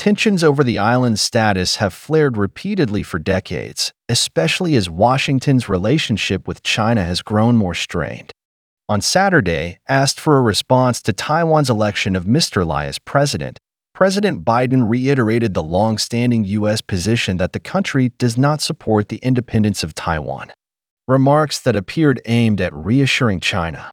Tensions over the island's status have flared repeatedly for decades, especially as Washington's relationship with China has grown more strained. On Saturday, asked for a response to Taiwan's election of Mr. Lai as president, President Biden reiterated the long standing U.S. position that the country does not support the independence of Taiwan. Remarks that appeared aimed at reassuring China.